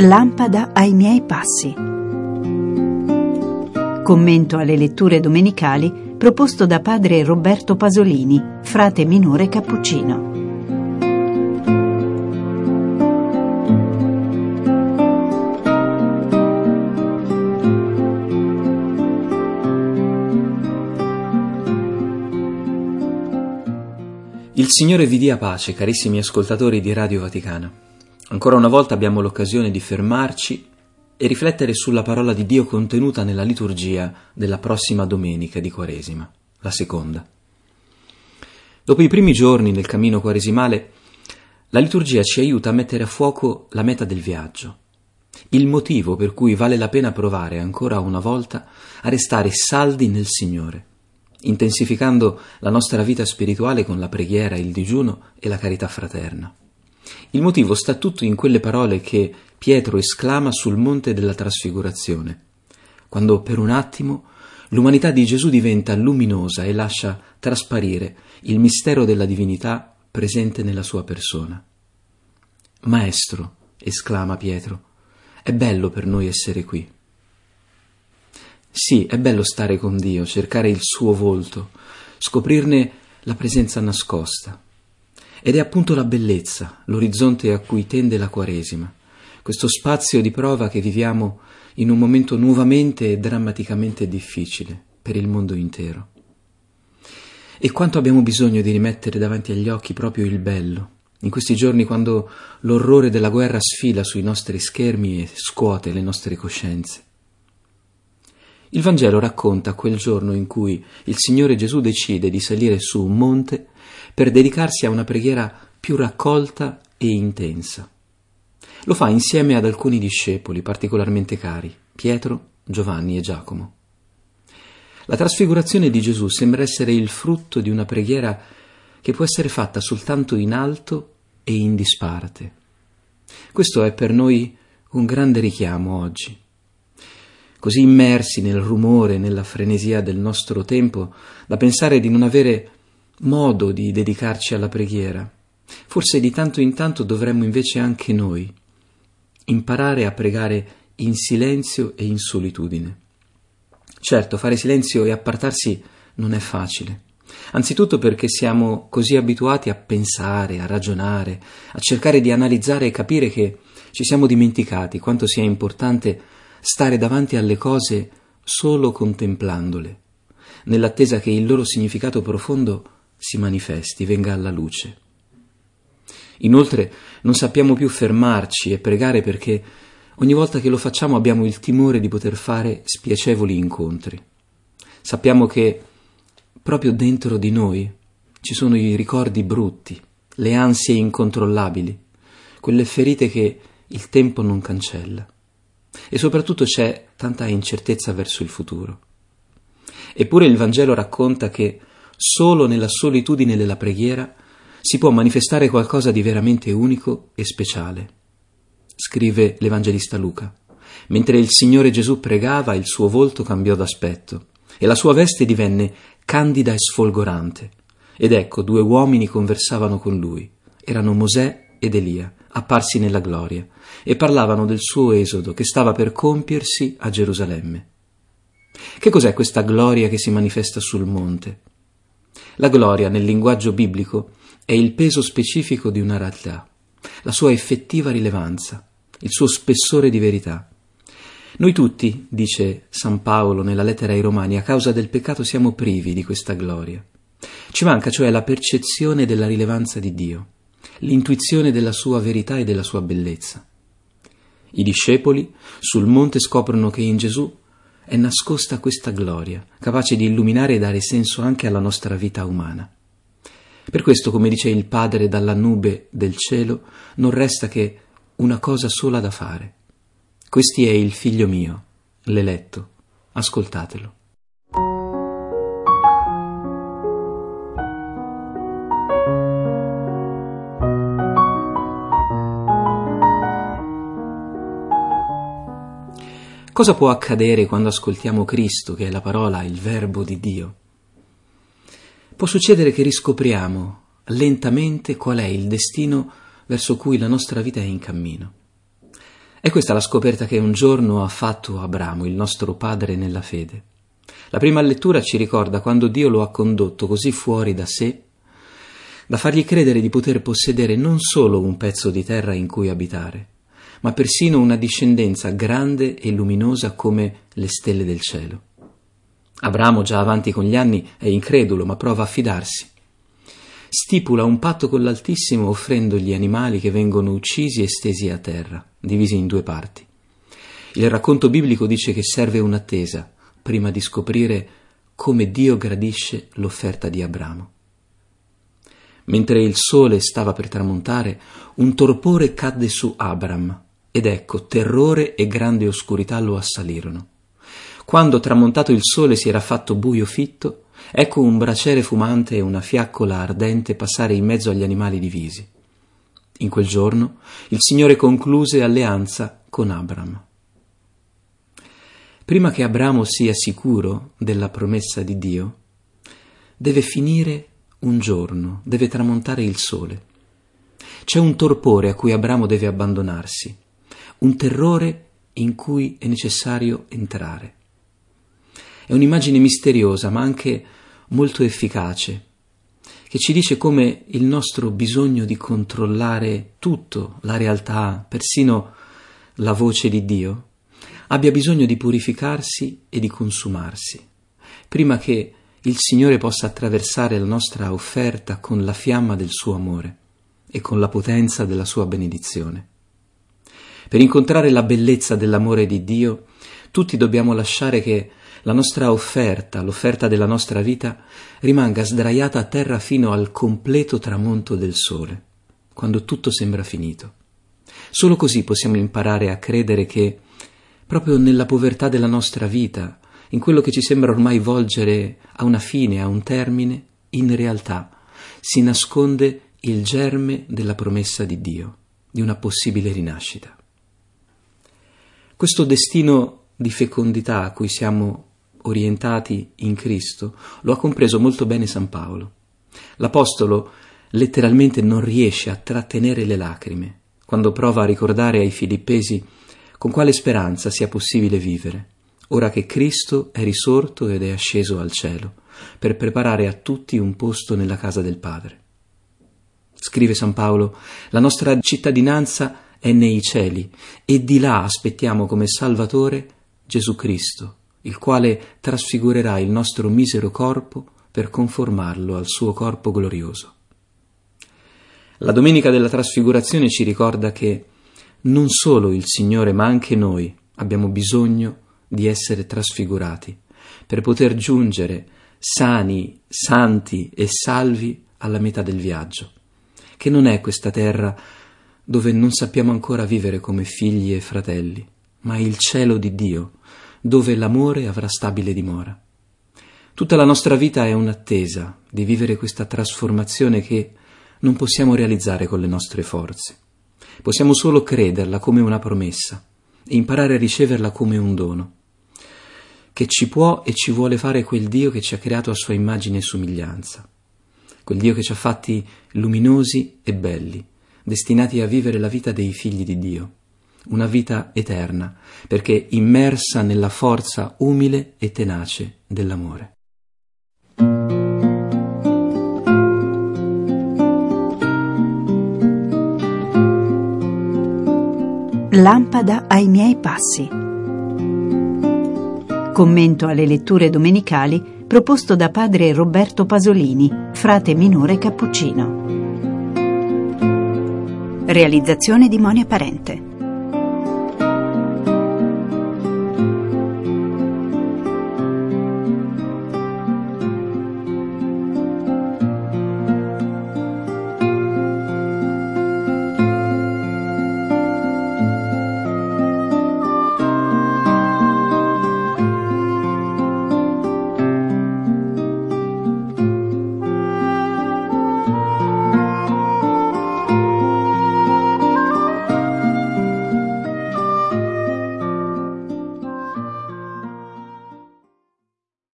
Lampada ai miei passi. Commento alle letture domenicali proposto da padre Roberto Pasolini, frate minore cappuccino. Il Signore vi dia pace, carissimi ascoltatori di Radio Vaticana. Ancora una volta abbiamo l'occasione di fermarci e riflettere sulla parola di Dio contenuta nella liturgia della prossima domenica di Quaresima, la seconda. Dopo i primi giorni nel cammino quaresimale, la liturgia ci aiuta a mettere a fuoco la meta del viaggio, il motivo per cui vale la pena provare ancora una volta a restare saldi nel Signore, intensificando la nostra vita spirituale con la preghiera, il digiuno e la carità fraterna. Il motivo sta tutto in quelle parole che Pietro esclama sul monte della trasfigurazione, quando per un attimo l'umanità di Gesù diventa luminosa e lascia trasparire il mistero della divinità presente nella sua persona. Maestro, esclama Pietro, è bello per noi essere qui. Sì, è bello stare con Dio, cercare il suo volto, scoprirne la presenza nascosta. Ed è appunto la bellezza, l'orizzonte a cui tende la Quaresima, questo spazio di prova che viviamo in un momento nuovamente e drammaticamente difficile per il mondo intero. E quanto abbiamo bisogno di rimettere davanti agli occhi proprio il bello, in questi giorni quando l'orrore della guerra sfila sui nostri schermi e scuote le nostre coscienze. Il Vangelo racconta quel giorno in cui il Signore Gesù decide di salire su un monte per dedicarsi a una preghiera più raccolta e intensa. Lo fa insieme ad alcuni discepoli particolarmente cari, Pietro, Giovanni e Giacomo. La trasfigurazione di Gesù sembra essere il frutto di una preghiera che può essere fatta soltanto in alto e in disparte. Questo è per noi un grande richiamo oggi. Così immersi nel rumore, nella frenesia del nostro tempo, da pensare di non avere modo di dedicarci alla preghiera. Forse di tanto in tanto dovremmo invece anche noi imparare a pregare in silenzio e in solitudine. Certo, fare silenzio e appartarsi non è facile. Anzitutto perché siamo così abituati a pensare, a ragionare, a cercare di analizzare e capire che ci siamo dimenticati quanto sia importante stare davanti alle cose solo contemplandole, nell'attesa che il loro significato profondo si manifesti, venga alla luce. Inoltre non sappiamo più fermarci e pregare perché ogni volta che lo facciamo abbiamo il timore di poter fare spiacevoli incontri. Sappiamo che proprio dentro di noi ci sono i ricordi brutti, le ansie incontrollabili, quelle ferite che il tempo non cancella. E soprattutto c'è tanta incertezza verso il futuro. Eppure il Vangelo racconta che Solo nella solitudine della preghiera si può manifestare qualcosa di veramente unico e speciale. Scrive l'Evangelista Luca. Mentre il Signore Gesù pregava, il suo volto cambiò d'aspetto e la sua veste divenne candida e sfolgorante. Ed ecco, due uomini conversavano con lui. Erano Mosè ed Elia, apparsi nella gloria, e parlavano del suo esodo che stava per compiersi a Gerusalemme. Che cos'è questa gloria che si manifesta sul monte? La gloria, nel linguaggio biblico, è il peso specifico di una realtà, la sua effettiva rilevanza, il suo spessore di verità. Noi tutti, dice San Paolo nella lettera ai Romani, a causa del peccato siamo privi di questa gloria. Ci manca cioè la percezione della rilevanza di Dio, l'intuizione della sua verità e della sua bellezza. I discepoli sul monte scoprono che in Gesù è nascosta questa gloria, capace di illuminare e dare senso anche alla nostra vita umana. Per questo, come dice il Padre dalla nube del cielo, non resta che una cosa sola da fare. Questi è il figlio mio, l'eletto. Ascoltatelo. Cosa può accadere quando ascoltiamo Cristo, che è la parola, il verbo di Dio? Può succedere che riscopriamo lentamente qual è il destino verso cui la nostra vita è in cammino. È questa la scoperta che un giorno ha fatto Abramo, il nostro padre nella fede. La prima lettura ci ricorda quando Dio lo ha condotto così fuori da sé da fargli credere di poter possedere non solo un pezzo di terra in cui abitare, ma persino una discendenza grande e luminosa come le stelle del cielo. Abramo, già avanti con gli anni, è incredulo, ma prova a fidarsi. Stipula un patto con l'Altissimo offrendo gli animali che vengono uccisi e stesi a terra, divisi in due parti. Il racconto biblico dice che serve un'attesa prima di scoprire come Dio gradisce l'offerta di Abramo. Mentre il sole stava per tramontare, un torpore cadde su Abram, ed ecco terrore e grande oscurità lo assalirono. Quando tramontato il sole si era fatto buio fitto, ecco un braciere fumante e una fiaccola ardente passare in mezzo agli animali divisi. In quel giorno il Signore concluse alleanza con Abram. Prima che Abramo sia sicuro della promessa di Dio, deve finire un giorno, deve tramontare il sole. C'è un torpore a cui Abramo deve abbandonarsi, un terrore in cui è necessario entrare. È un'immagine misteriosa, ma anche molto efficace, che ci dice come il nostro bisogno di controllare tutto, la realtà, persino la voce di Dio, abbia bisogno di purificarsi e di consumarsi, prima che il Signore possa attraversare la nostra offerta con la fiamma del suo amore e con la potenza della sua benedizione. Per incontrare la bellezza dell'amore di Dio, tutti dobbiamo lasciare che la nostra offerta, l'offerta della nostra vita, rimanga sdraiata a terra fino al completo tramonto del sole, quando tutto sembra finito. Solo così possiamo imparare a credere che, proprio nella povertà della nostra vita, in quello che ci sembra ormai volgere a una fine, a un termine, in realtà si nasconde il germe della promessa di Dio, di una possibile rinascita. Questo destino di fecondità a cui siamo orientati in Cristo lo ha compreso molto bene San Paolo. L'Apostolo letteralmente non riesce a trattenere le lacrime quando prova a ricordare ai filippesi con quale speranza sia possibile vivere ora che Cristo è risorto ed è asceso al cielo, per preparare a tutti un posto nella casa del Padre. Scrive San Paolo, la nostra cittadinanza è nei cieli e di là aspettiamo come Salvatore Gesù Cristo, il quale trasfigurerà il nostro misero corpo per conformarlo al suo corpo glorioso. La domenica della trasfigurazione ci ricorda che non solo il Signore ma anche noi abbiamo bisogno di essere trasfigurati, per poter giungere sani, santi e salvi alla metà del viaggio, che non è questa terra dove non sappiamo ancora vivere come figli e fratelli, ma il cielo di Dio, dove l'amore avrà stabile dimora. Tutta la nostra vita è un'attesa di vivere questa trasformazione che non possiamo realizzare con le nostre forze. Possiamo solo crederla come una promessa e imparare a riceverla come un dono che ci può e ci vuole fare quel Dio che ci ha creato a sua immagine e somiglianza, quel Dio che ci ha fatti luminosi e belli, destinati a vivere la vita dei figli di Dio, una vita eterna, perché immersa nella forza umile e tenace dell'amore. Lampada ai miei passi Commento alle letture domenicali proposto da padre Roberto Pasolini, frate minore cappuccino. Realizzazione di Monia Parente.